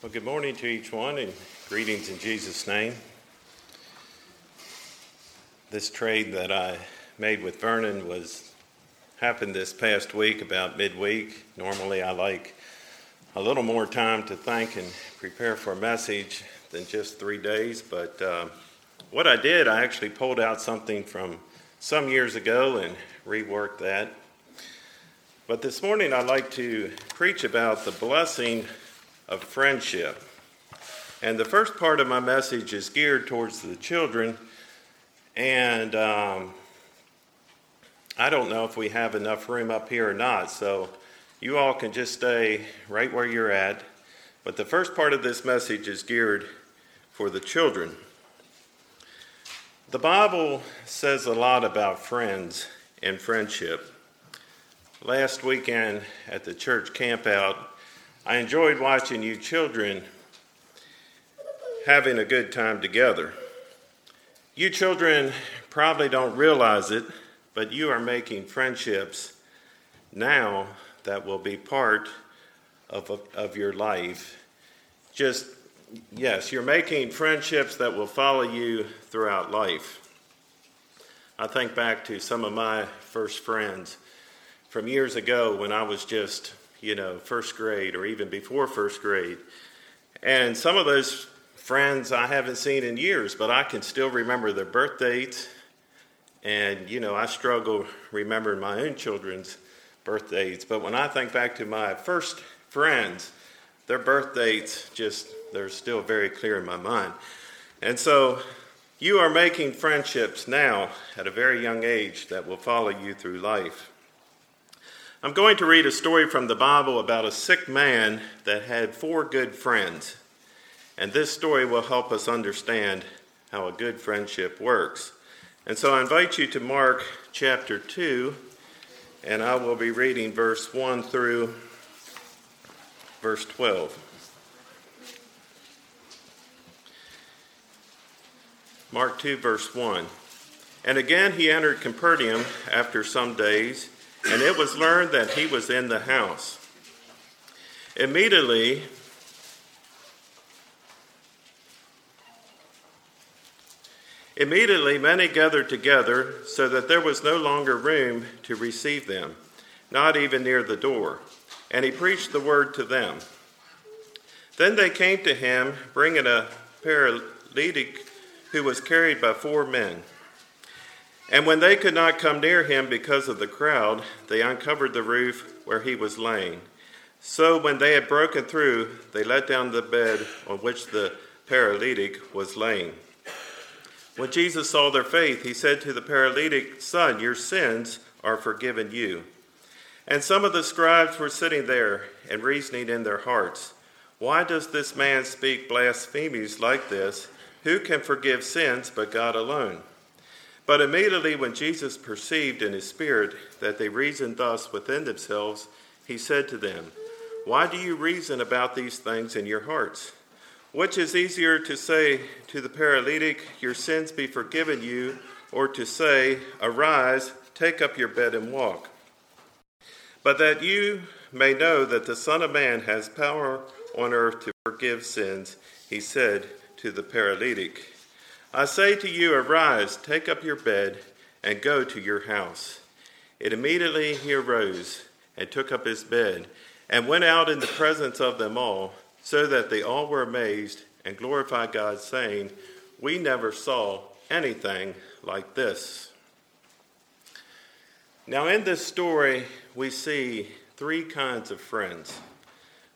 Well, good morning to each one and greetings in Jesus' name. This trade that I made with Vernon was happened this past week about midweek. Normally I like a little more time to think and prepare for a message than just three days, but uh, what I did, I actually pulled out something from some years ago and reworked that. But this morning I'd like to preach about the blessing of friendship. And the first part of my message is geared towards the children. And um, I don't know if we have enough room up here or not, so you all can just stay right where you're at. But the first part of this message is geared for the children. The Bible says a lot about friends and friendship. Last weekend at the church campout, I enjoyed watching you children having a good time together. You children probably don't realize it, but you are making friendships now that will be part of, of your life. Just, yes, you're making friendships that will follow you throughout life. I think back to some of my first friends from years ago when I was just you know, first grade or even before first grade. And some of those friends I haven't seen in years, but I can still remember their birth dates. And, you know, I struggle remembering my own children's birth dates. But when I think back to my first friends, their birth dates just, they're still very clear in my mind. And so you are making friendships now at a very young age that will follow you through life. I'm going to read a story from the Bible about a sick man that had four good friends. And this story will help us understand how a good friendship works. And so I invite you to Mark chapter 2, and I will be reading verse 1 through verse 12. Mark 2, verse 1. And again he entered Capernaum after some days and it was learned that he was in the house. Immediately, Immediately, many gathered together so that there was no longer room to receive them, not even near the door. And he preached the word to them. Then they came to him, bringing a paralytic who was carried by four men. And when they could not come near him because of the crowd, they uncovered the roof where he was laying. So when they had broken through, they let down the bed on which the paralytic was laying. When Jesus saw their faith, he said to the paralytic, Son, your sins are forgiven you. And some of the scribes were sitting there and reasoning in their hearts, Why does this man speak blasphemies like this? Who can forgive sins but God alone? But immediately when Jesus perceived in his spirit that they reasoned thus within themselves, he said to them, Why do you reason about these things in your hearts? Which is easier to say to the paralytic, Your sins be forgiven you, or to say, Arise, take up your bed and walk? But that you may know that the Son of Man has power on earth to forgive sins, he said to the paralytic, I say to you, arise, take up your bed, and go to your house. And immediately he arose and took up his bed, and went out in the presence of them all, so that they all were amazed and glorified God, saying, We never saw anything like this. Now, in this story, we see three kinds of friends.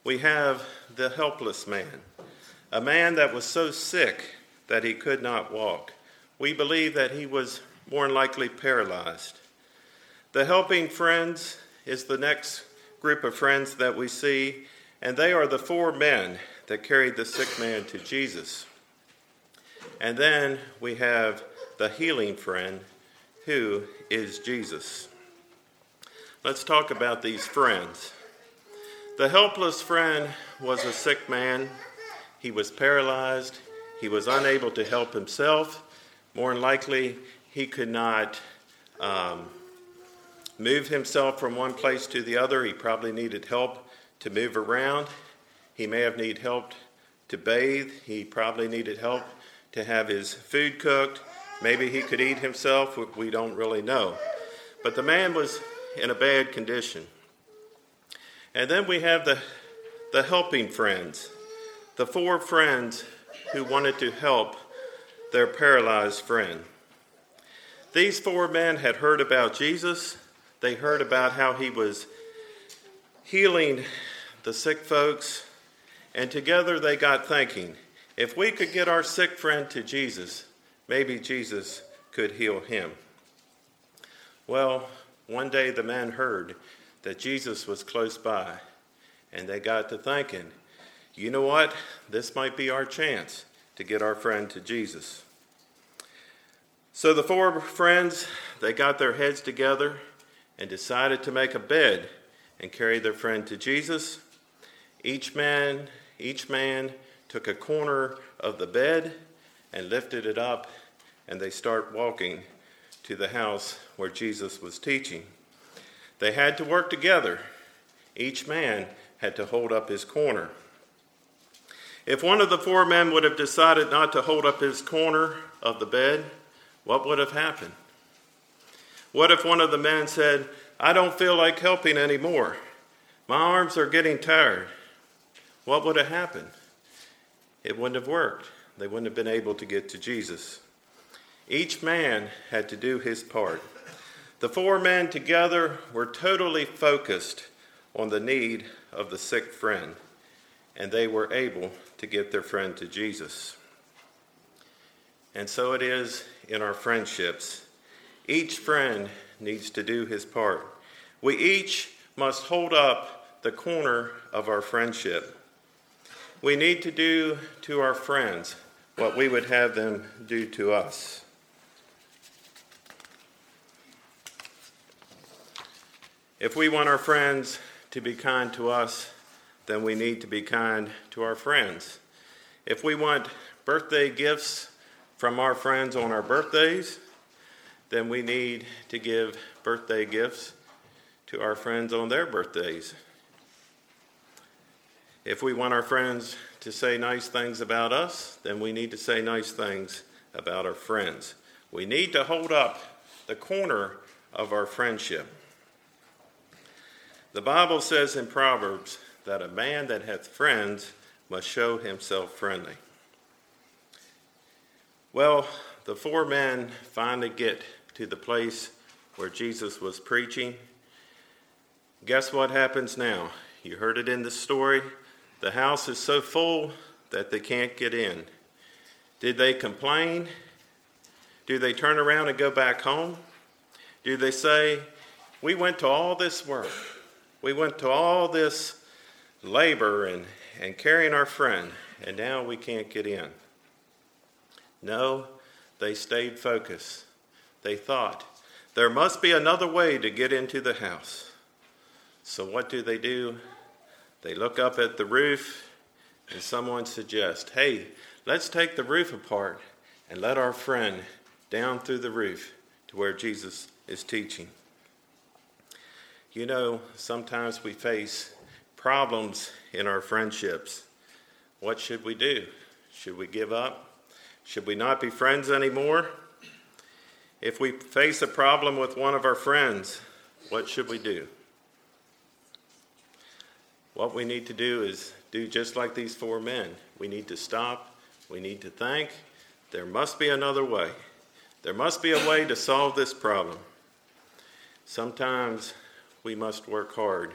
We have the helpless man, a man that was so sick that he could not walk. We believe that he was more likely paralyzed. The helping friends is the next group of friends that we see, and they are the four men that carried the sick man to Jesus. And then we have the healing friend, who is Jesus. Let's talk about these friends. The helpless friend was a sick man. He was paralyzed. He was unable to help himself. More than likely, he could not um, move himself from one place to the other. He probably needed help to move around. He may have needed help to bathe. He probably needed help to have his food cooked. Maybe he could eat himself. We don't really know. But the man was in a bad condition. And then we have the, the helping friends, the four friends who wanted to help their paralyzed friend. These four men had heard about Jesus. They heard about how he was healing the sick folks, and together they got thinking if we could get our sick friend to Jesus, maybe Jesus could heal him. Well, one day the men heard that Jesus was close by, and they got to thinking, you know what? This might be our chance to get our friend to Jesus. So the four friends, they got their heads together and decided to make a bed and carry their friend to Jesus. Each man, each man took a corner of the bed and lifted it up, and they start walking to the house where Jesus was teaching. They had to work together. Each man had to hold up his corner. If one of the four men would have decided not to hold up his corner of the bed, what would have happened? What if one of the men said, I don't feel like helping anymore? My arms are getting tired. What would have happened? It wouldn't have worked. They wouldn't have been able to get to Jesus. Each man had to do his part. The four men together were totally focused on the need of the sick friend, and they were able to get their friend to Jesus. And so it is in our friendships. Each friend needs to do his part. We each must hold up the corner of our friendship. We need to do to our friends what we would have them do to us. If we want our friends to be kind to us, then we need to be kind to our friends. If we want birthday gifts from our friends on our birthdays, then we need to give birthday gifts to our friends on their birthdays. If we want our friends to say nice things about us, then we need to say nice things about our friends. We need to hold up the corner of our friendship. The Bible says in Proverbs that a man that hath friends must show himself friendly. Well, the four men finally get to the place where Jesus was preaching. Guess what happens now? You heard it in the story. The house is so full that they can't get in. Did they complain? Do they turn around and go back home? Do they say, We went to all this work? We went to all this labor and, and carrying our friend, and now we can't get in. No, they stayed focused. They thought, there must be another way to get into the house. So, what do they do? They look up at the roof, and someone suggests, hey, let's take the roof apart and let our friend down through the roof to where Jesus is teaching. You know, sometimes we face problems in our friendships. What should we do? Should we give up? Should we not be friends anymore? If we face a problem with one of our friends, what should we do? What we need to do is do just like these four men. We need to stop. We need to think. There must be another way. There must be a way to solve this problem. Sometimes we must work hard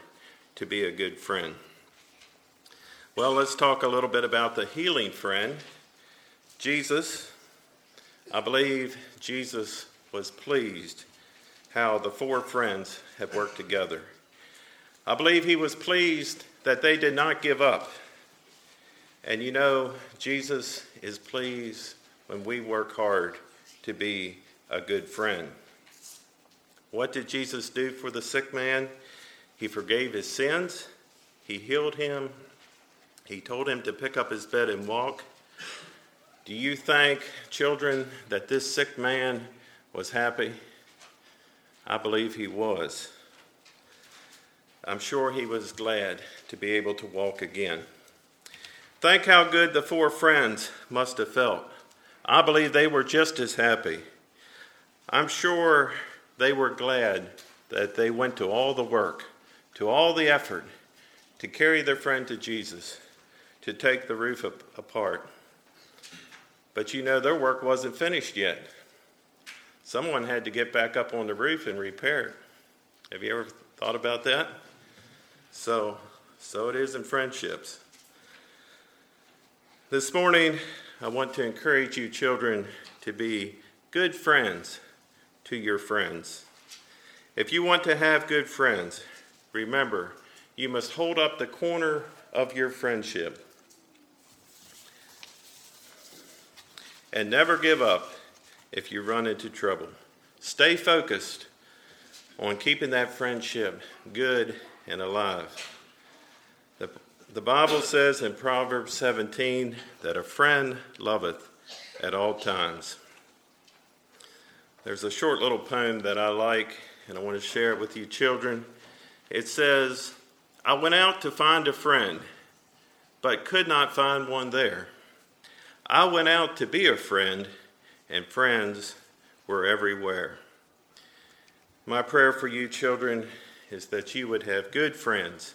to be a good friend. Well, let's talk a little bit about the healing friend. Jesus, I believe Jesus was pleased how the four friends have worked together. I believe he was pleased that they did not give up. And you know, Jesus is pleased when we work hard to be a good friend. What did Jesus do for the sick man? He forgave his sins, he healed him, he told him to pick up his bed and walk. Do you think, children, that this sick man was happy? I believe he was. I'm sure he was glad to be able to walk again. Think how good the four friends must have felt. I believe they were just as happy. I'm sure they were glad that they went to all the work, to all the effort to carry their friend to Jesus, to take the roof apart. But you know, their work wasn't finished yet. Someone had to get back up on the roof and repair it. Have you ever thought about that? So, so it is in friendships. This morning, I want to encourage you, children, to be good friends to your friends. If you want to have good friends, remember, you must hold up the corner of your friendship and never give up if you run into trouble. Stay focused on keeping that friendship good and alive. The, the Bible says in Proverbs 17 that a friend loveth at all times. There's a short little poem that I like, and I want to share it with you children. It says, I went out to find a friend, but could not find one there. I went out to be a friend, and friends were everywhere. My prayer for you, children, is that you would have good friends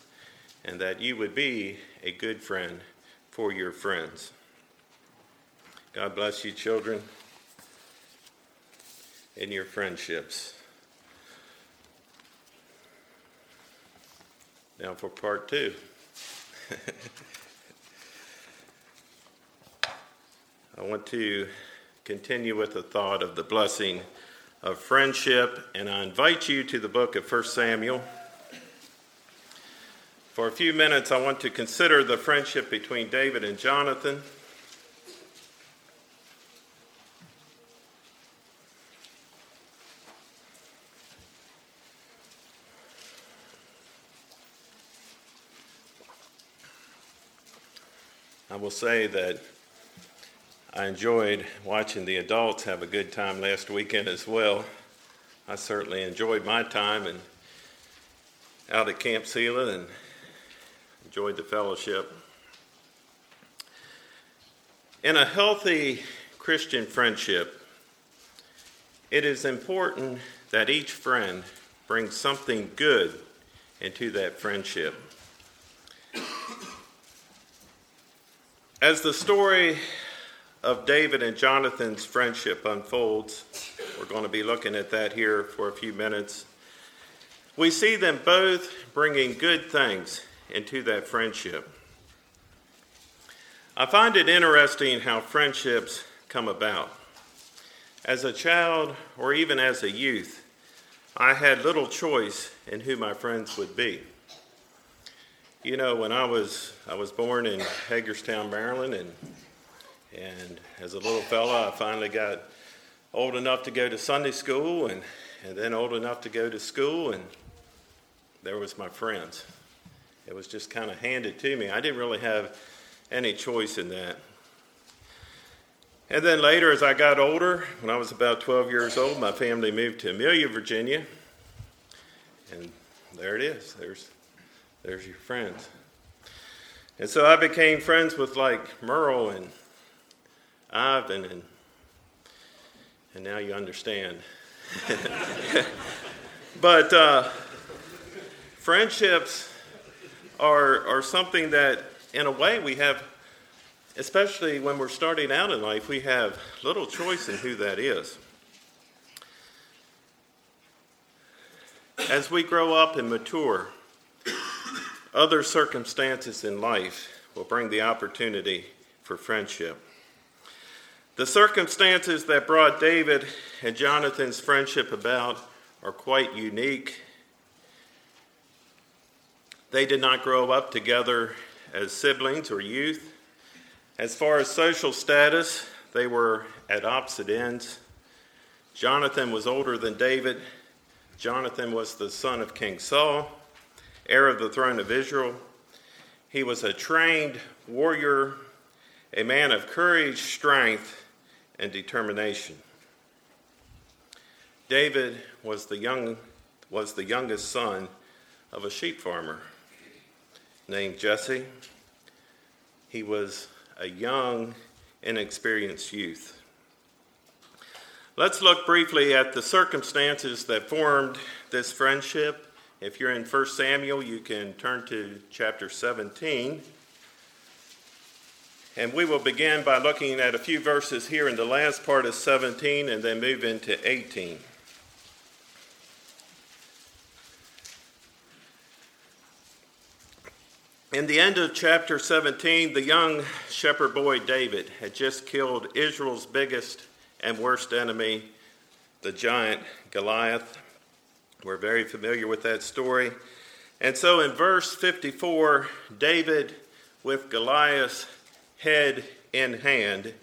and that you would be a good friend for your friends. God bless you, children, in your friendships. Now for part two. I want to continue with the thought of the blessing of friendship, and I invite you to the book of 1 Samuel. For a few minutes, I want to consider the friendship between David and Jonathan. Say that I enjoyed watching the adults have a good time last weekend as well. I certainly enjoyed my time and out at Camp Sela and enjoyed the fellowship. In a healthy Christian friendship, it is important that each friend brings something good into that friendship. As the story of David and Jonathan's friendship unfolds. We're going to be looking at that here for a few minutes. We see them both bringing good things into that friendship. I find it interesting how friendships come about. As a child, or even as a youth, I had little choice in who my friends would be. You know, when I was I was born in Hagerstown, Maryland, and and as a little fella, I finally got old enough to go to Sunday school and, and then old enough to go to school, and there was my friends. It was just kind of handed to me. I didn't really have any choice in that. And then later, as I got older, when I was about 12 years old, my family moved to Amelia, Virginia. And there it is. There's, there's your friends. And so I became friends with like Merle and Ivan, and, and now you understand. but uh, friendships are, are something that, in a way, we have, especially when we're starting out in life, we have little choice in who that is. As we grow up and mature, other circumstances in life will bring the opportunity for friendship. The circumstances that brought David and Jonathan's friendship about are quite unique. They did not grow up together as siblings or youth. As far as social status, they were at opposite ends. Jonathan was older than David. Jonathan was the son of King Saul, heir of the throne of Israel. He was a trained warrior, a man of courage, strength, and determination. David was the, young, was the youngest son of a sheep farmer named Jesse. he was a young, inexperienced youth. Let's look briefly at the circumstances that formed this friendship. If you're in 1 Samuel, you can turn to chapter 17. And we will begin by looking at a few verses here in the last part of 17 and then move into 18. In the end of chapter 17, the young shepherd boy David had just killed Israel's biggest and worst enemy, the giant Goliath. We're very familiar with that story. And so in verse 54, David, with Goliath's head in hand,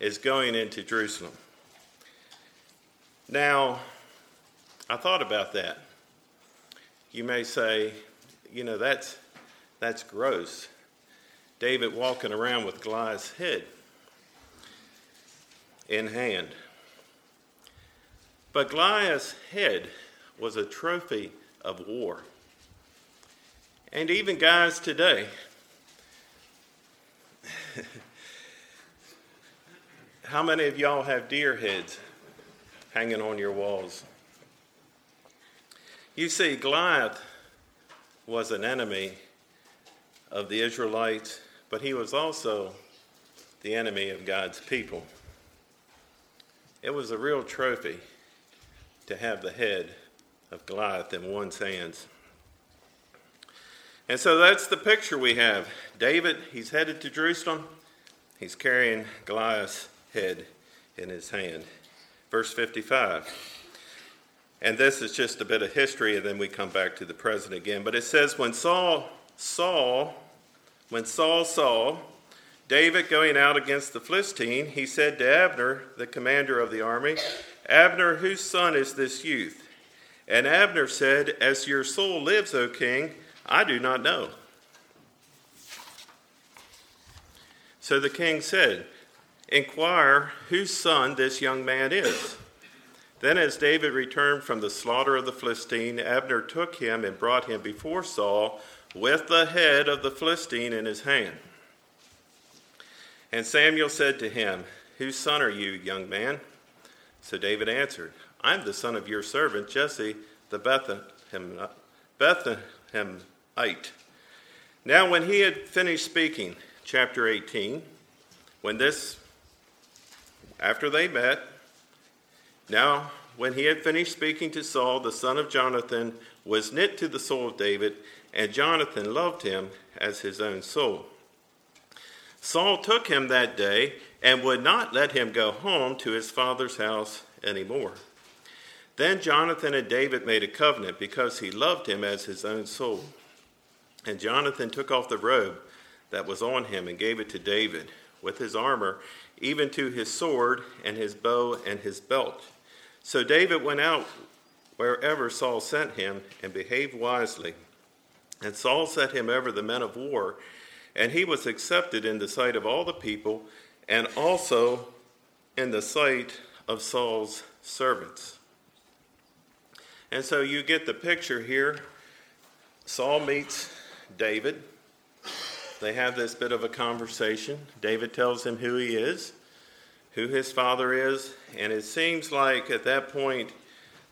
is going into Jerusalem. Now, I thought about that. You may say, you know, that's, that's gross. David walking around with Goliath's head in hand. But Goliath's head was a trophy of war. And even guys today, how many of y'all have deer heads hanging on your walls? You see, Goliath was an enemy of the Israelites, but he was also the enemy of God's people. It was a real trophy to have the head of Goliath in one's hands. And so that's the picture we have. David, he's headed to Jerusalem. He's carrying Goliath's head in his hand. Verse 55. And this is just a bit of history, and then we come back to the present again. But it says, when Saul saw, when Saul saw David going out against the Philistine, he said to Abner, the commander of the army, Abner, whose son is this youth? And Abner said, As your soul lives, O king, I do not know. So the king said, Inquire whose son this young man is. Then, as David returned from the slaughter of the Philistine, Abner took him and brought him before Saul with the head of the Philistine in his hand. And Samuel said to him, Whose son are you, young man? So David answered, I'm the son of your servant Jesse the Bethlehem, Bethlehemite. Now, when he had finished speaking, chapter 18, when this, after they met, now when he had finished speaking to Saul, the son of Jonathan was knit to the soul of David, and Jonathan loved him as his own soul. Saul took him that day and would not let him go home to his father's house any more. Then Jonathan and David made a covenant because he loved him as his own soul. And Jonathan took off the robe that was on him and gave it to David with his armor, even to his sword and his bow and his belt. So David went out wherever Saul sent him and behaved wisely. And Saul set him over the men of war and he was accepted in the sight of all the people and also in the sight of Saul's servants. And so you get the picture here. Saul meets David. They have this bit of a conversation. David tells him who he is, who his father is, and it seems like at that point,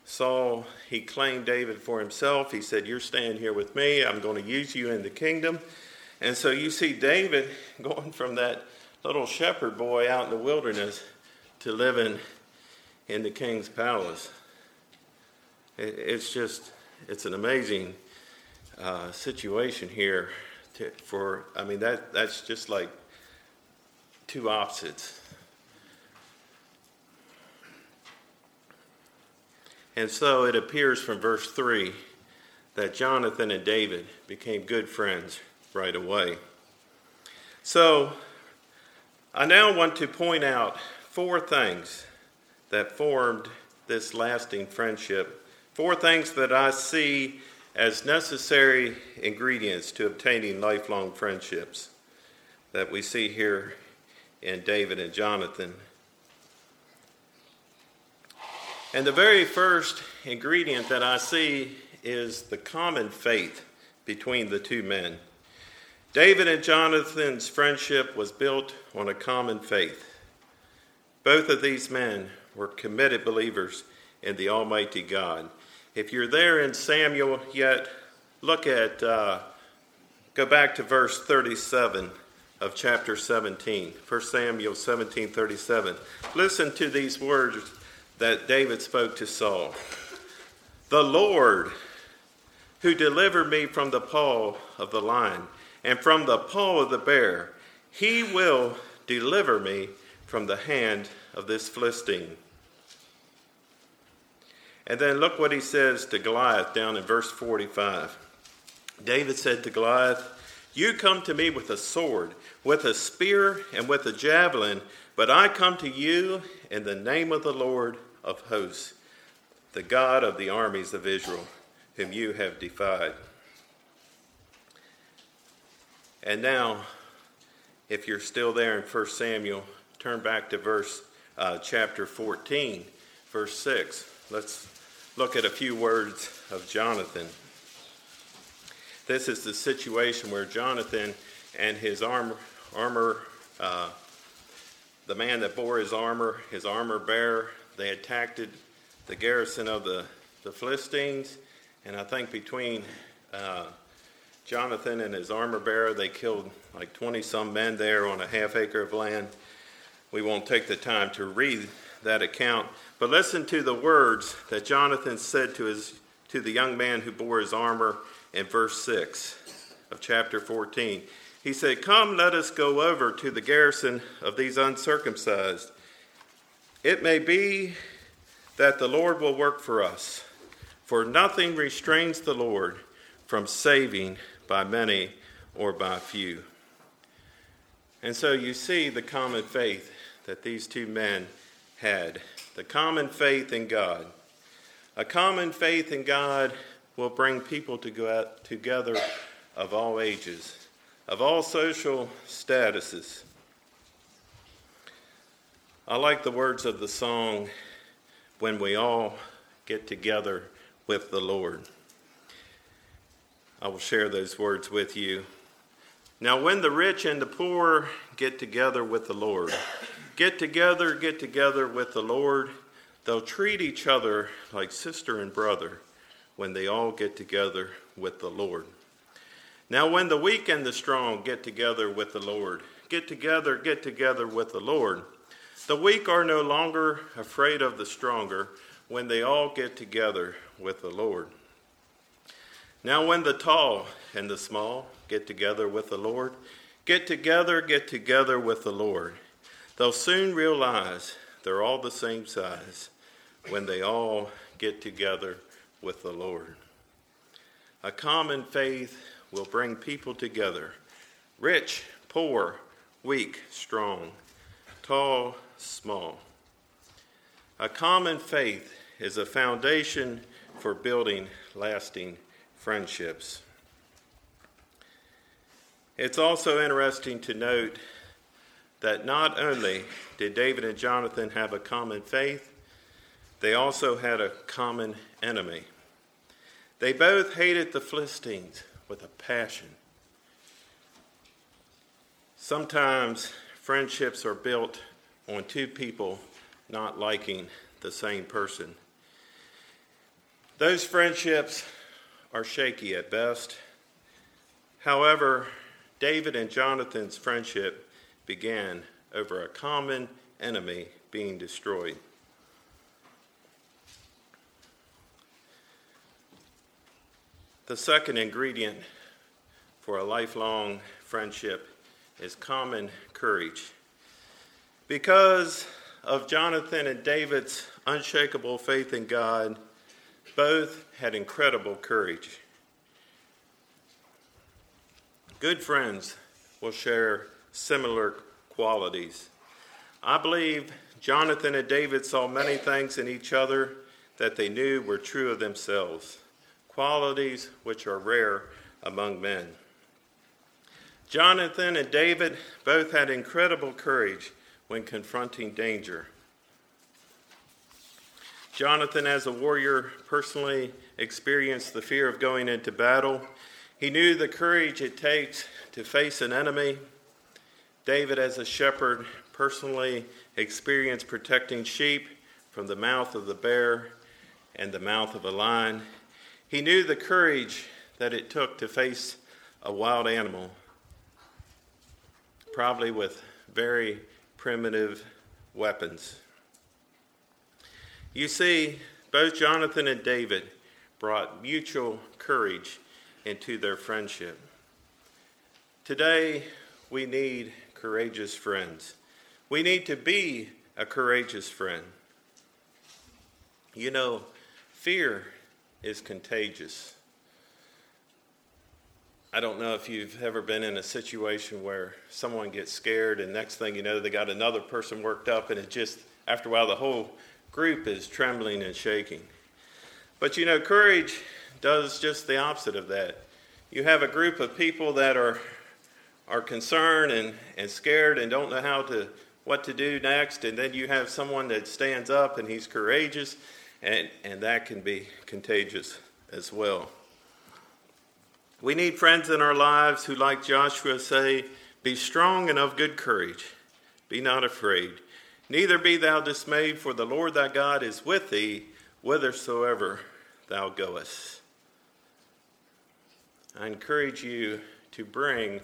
Saul, he claimed David for himself. He said, You're staying here with me. I'm going to use you in the kingdom. And so you see David going from that little shepherd boy out in the wilderness to living in the king's palace. It's just, it's an amazing uh, situation here. To, for, I mean, that, that's just like two opposites. And so it appears from verse 3 that Jonathan and David became good friends right away. So, I now want to point out four things that formed this lasting friendship, four things that I see as necessary ingredients to obtaining lifelong friendships that we see here in David and Jonathan. And the very first ingredient that I see is the common faith between the two men. David and Jonathan's friendship was built on a common faith. Both of these men were committed believers in the Almighty God. If you're there in Samuel yet, look at, uh, go back to verse 37 of chapter 17, 1 Samuel 17 37. Listen to these words that David spoke to Saul. The Lord, who delivered me from the paw of the lion and from the paw of the bear, he will deliver me from the hand of this Philistine. And then look what he says to Goliath down in verse 45. David said to Goliath, You come to me with a sword, with a spear, and with a javelin, but I come to you in the name of the Lord of hosts, the God of the armies of Israel, whom you have defied. And now, if you're still there in 1 Samuel, turn back to verse uh, chapter 14, verse 6. Let's look at a few words of Jonathan. This is the situation where Jonathan and his armor, armor uh, the man that bore his armor, his armor bearer, they attacked the garrison of the, the Philistines. And I think between uh, Jonathan and his armor bearer, they killed like 20 some men there on a half acre of land. We won't take the time to read that account, but listen to the words that Jonathan said to, his, to the young man who bore his armor in verse 6 of chapter 14. He said, Come, let us go over to the garrison of these uncircumcised. It may be that the Lord will work for us, for nothing restrains the Lord from saving by many or by few. And so you see the common faith that these two men had the common faith in God. A common faith in God will bring people to together of all ages, of all social statuses. I like the words of the song, When We All Get Together with the Lord. I will share those words with you. Now, when the rich and the poor get together with the Lord, get together, get together with the Lord. They'll treat each other like sister and brother when they all get together with the Lord. Now, when the weak and the strong get together with the Lord, get together, get together with the Lord, the weak are no longer afraid of the stronger when they all get together with the Lord. Now, when the tall and the small get together with the Lord, get together, get together with the Lord. They'll soon realize they're all the same size when they all get together with the Lord. A common faith will bring people together rich, poor, weak, strong, tall, small. A common faith is a foundation for building lasting friendships. It's also interesting to note that not only did David and Jonathan have a common faith, they also had a common enemy. They both hated the Philistines with a passion. Sometimes friendships are built on two people not liking the same person. Those friendships are shaky at best. However, David and Jonathan's friendship began over a common enemy being destroyed. The second ingredient for a lifelong friendship is common courage. Because of Jonathan and David's unshakable faith in God, both had incredible courage. Good friends will share similar qualities. I believe Jonathan and David saw many things in each other that they knew were true of themselves, qualities which are rare among men. Jonathan and David both had incredible courage when confronting danger. Jonathan, as a warrior, personally experienced the fear of going into battle. He knew the courage it takes to face an enemy. David, as a shepherd, personally experienced protecting sheep from the mouth of the bear and the mouth of a lion. He knew the courage that it took to face a wild animal, probably with very primitive weapons. You see, both Jonathan and David brought mutual courage into their friendship. Today, we need courageous friends. We need to be a courageous friend. You know, fear is contagious. I don't know if you've ever been in a situation where someone gets scared, and next thing you know, they got another person worked up, and it just, after a while, the whole group is trembling and shaking. But you know, courage does just the opposite of that. You have a group of people that are are concerned and, and scared and don't know how to what to do next, and then you have someone that stands up and he's courageous, and, and that can be contagious as well. We need friends in our lives who, like Joshua, say, Be strong and of good courage, be not afraid. Neither be thou dismayed, for the Lord thy God is with thee whithersoever thou goest. I encourage you to bring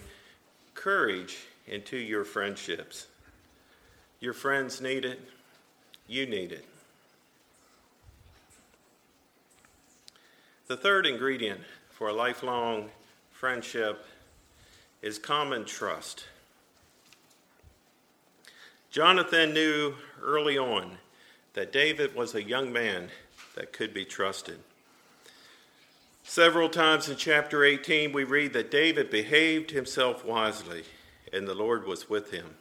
courage into your friendships. Your friends need it, you need it. The third ingredient for a lifelong friendship is common trust. Jonathan knew early on that David was a young man that could be trusted. Several times in chapter 18, we read that David behaved himself wisely and the Lord was with him.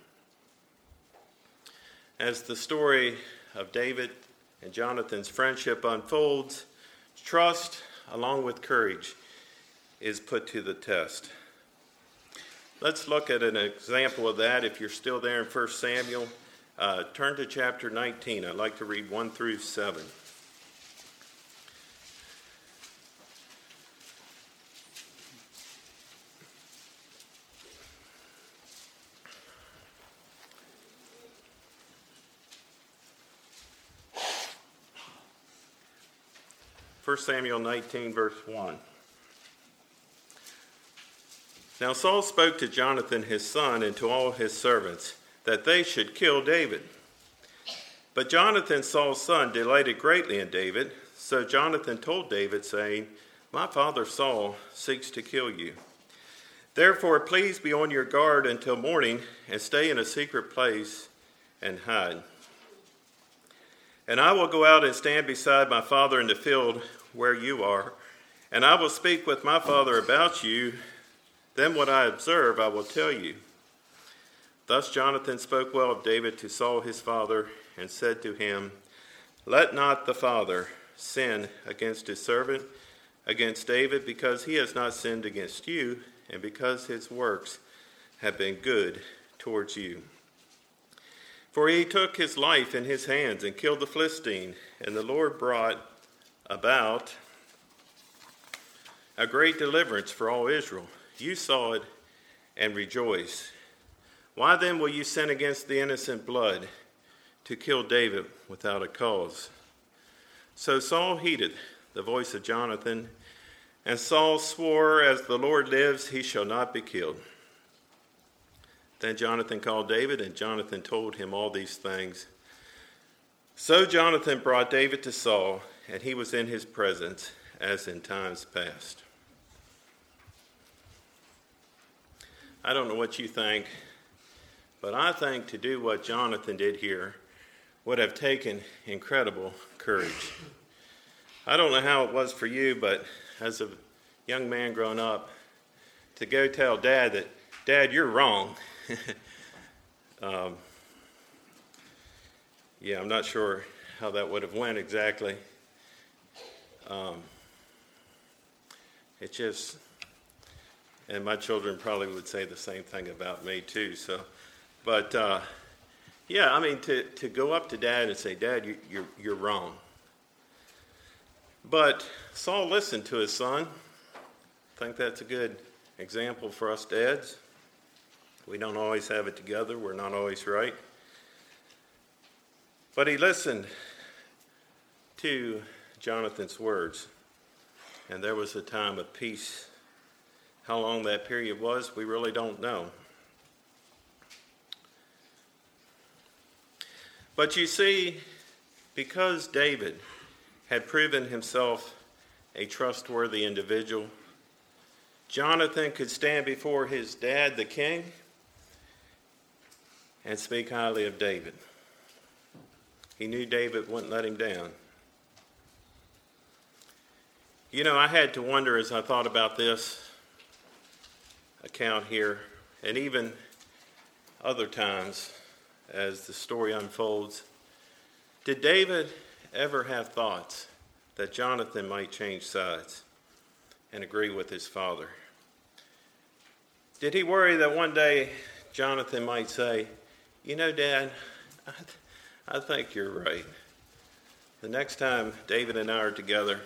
As the story of David and Jonathan's friendship unfolds, trust, along with courage, is put to the test. Let's look at an example of that. If you're still there in 1 Samuel, uh, turn to chapter 19. I'd like to read 1 through 7. Samuel 19, verse 1. Now Saul spoke to Jonathan his son and to all his servants that they should kill David. But Jonathan, Saul's son, delighted greatly in David. So Jonathan told David, saying, My father Saul seeks to kill you. Therefore, please be on your guard until morning and stay in a secret place and hide. And I will go out and stand beside my father in the field where you are, and I will speak with my father about you then what I observe, I will tell you. Thus Jonathan spoke well of David to Saul his father, and said to him, Let not the father sin against his servant, against David, because he has not sinned against you, and because his works have been good towards you. For he took his life in his hands and killed the Philistine, and the Lord brought about a great deliverance for all Israel. You saw it and rejoiced. Why then will you sin against the innocent blood to kill David without a cause? So Saul heeded the voice of Jonathan, and Saul swore, As the Lord lives, he shall not be killed. Then Jonathan called David, and Jonathan told him all these things. So Jonathan brought David to Saul, and he was in his presence as in times past. I don't know what you think, but I think to do what Jonathan did here would have taken incredible courage. I don't know how it was for you, but as a young man growing up, to go tell dad that, Dad, you're wrong. um, yeah, I'm not sure how that would have went exactly. Um, it just and my children probably would say the same thing about me too. So, but uh, yeah, I mean to, to go up to dad and say, Dad, you, you're you're wrong. But Saul listened to his son. I think that's a good example for us dads. We don't always have it together, we're not always right. But he listened to Jonathan's words, and there was a time of peace. How long that period was, we really don't know. But you see, because David had proven himself a trustworthy individual, Jonathan could stand before his dad, the king, and speak highly of David. He knew David wouldn't let him down. You know, I had to wonder as I thought about this account here, and even other times as the story unfolds, did David ever have thoughts that Jonathan might change sides and agree with his father? Did he worry that one day Jonathan might say, You know, Dad, I, th- I think you're right. The next time David and I are together,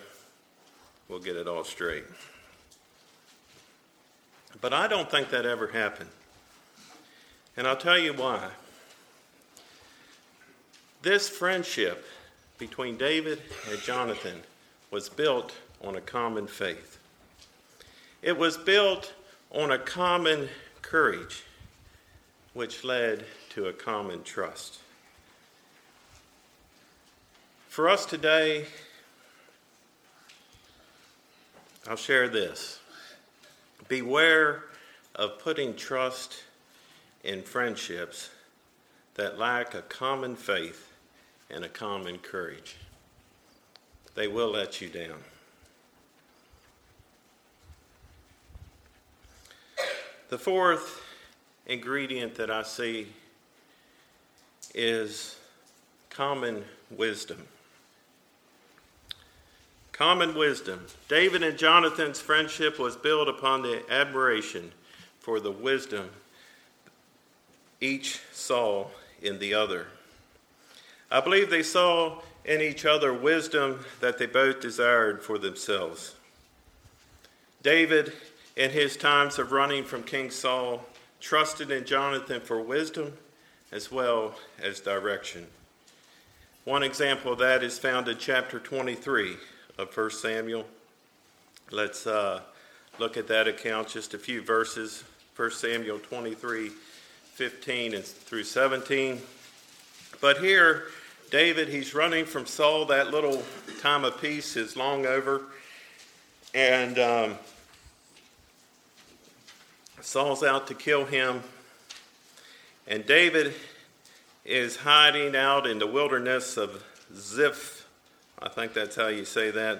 we'll get it all straight. But I don't think that ever happened. And I'll tell you why. This friendship between David and Jonathan was built on a common faith. It was built on a common courage, which led to a common trust. For us today, I'll share this. Beware of putting trust in friendships that lack a common faith and a common courage. They will let you down. The fourth ingredient that I see is common wisdom. Common wisdom. David and Jonathan's friendship was built upon the admiration for the wisdom each saw in the other. I believe they saw in each other wisdom that they both desired for themselves. David, in his times of running from King Saul, trusted in Jonathan for wisdom as well as direction. One example of that is found in chapter 23 of 1 Samuel. Let's uh, look at that account, just a few verses. 1 Samuel 23 15 and through 17. But here, David, he's running from Saul. That little time of peace is long over. And um, Saul's out to kill him. And David is hiding out in the wilderness of Ziph. I think that's how you say that.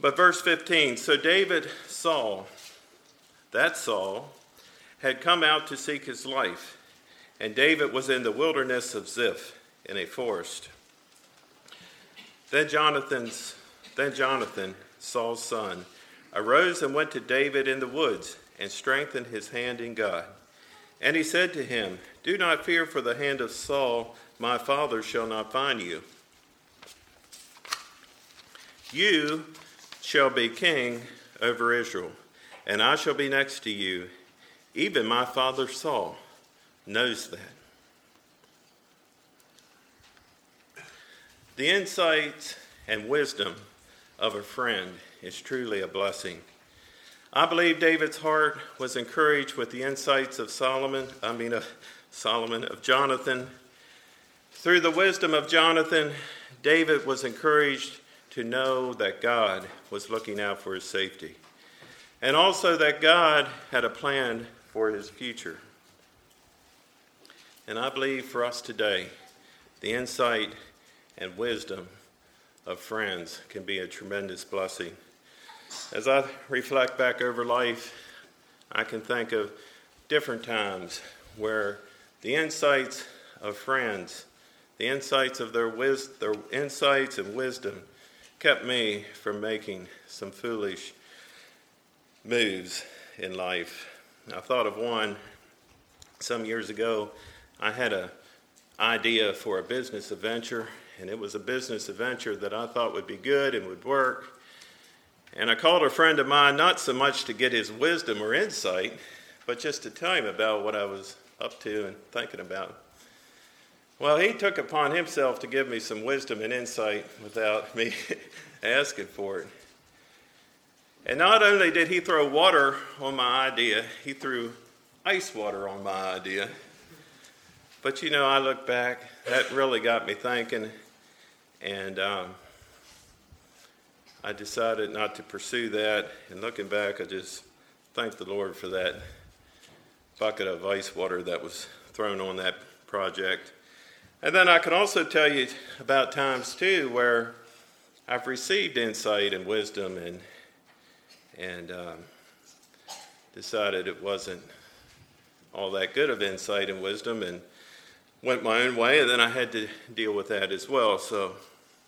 But verse 15 So David saw, that Saul, had come out to seek his life. And David was in the wilderness of Ziph in a forest. Then Jonathan's then Jonathan, Saul's son, arose and went to David in the woods and strengthened his hand in God. And he said to him, Do not fear for the hand of Saul, my father shall not find you. You shall be king over Israel, and I shall be next to you. Even my father Saul knows that. The insight and wisdom of a friend is truly a blessing. I believe David's heart was encouraged with the insights of Solomon, I mean of Solomon, of Jonathan. Through the wisdom of Jonathan, David was encouraged to know that God was looking out for his safety, and also that God had a plan for his future. And I believe for us today, the insight and wisdom of friends can be a tremendous blessing. As I reflect back over life, I can think of different times where the insights of friends, the insights of their, wis- their insights and wisdom, kept me from making some foolish moves in life. I thought of one some years ago. I had an idea for a business adventure, and it was a business adventure that I thought would be good and would work. And I called a friend of mine not so much to get his wisdom or insight, but just to tell him about what I was up to and thinking about. Well, he took upon himself to give me some wisdom and insight without me asking for it. And not only did he throw water on my idea, he threw ice water on my idea. But you know, I look back, that really got me thinking, and um, I decided not to pursue that. And looking back, I just thank the Lord for that bucket of ice water that was thrown on that project. And then I can also tell you about times too where I've received insight and wisdom and and um, decided it wasn't all that good of insight and wisdom and went my own way, and then I had to deal with that as well. So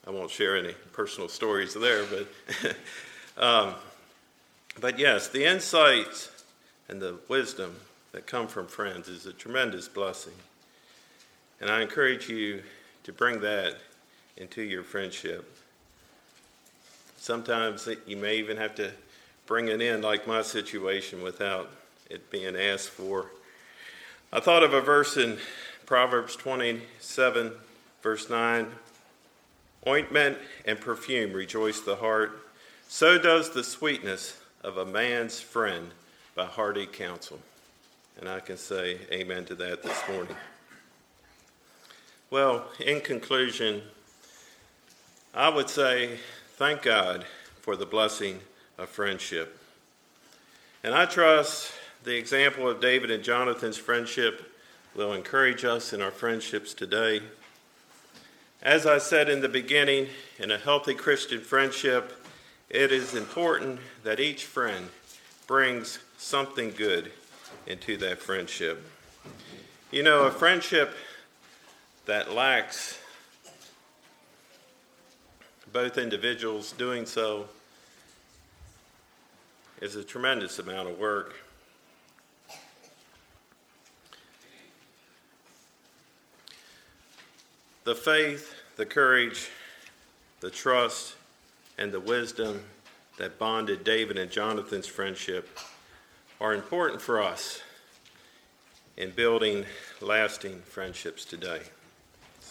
I won't share any personal stories there, but um, but yes, the insights and the wisdom that come from friends is a tremendous blessing, and I encourage you to bring that into your friendship. Sometimes you may even have to bring it in, like my situation, without it being asked for. I thought of a verse in Proverbs 27, verse 9 Ointment and perfume rejoice the heart, so does the sweetness of a man's friend by hearty counsel. And I can say amen to that this morning. Well, in conclusion, I would say thank God for the blessing of friendship. And I trust the example of David and Jonathan's friendship will encourage us in our friendships today. As I said in the beginning, in a healthy Christian friendship, it is important that each friend brings something good into that friendship. You know, a friendship that lacks both individuals doing so is a tremendous amount of work. The faith, the courage, the trust, and the wisdom that bonded David and Jonathan's friendship are important for us in building lasting friendships today.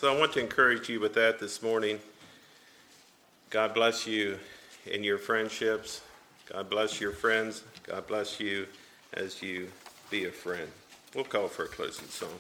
So I want to encourage you with that this morning. God bless you in your friendships. God bless your friends. God bless you as you be a friend. We'll call for a closing song.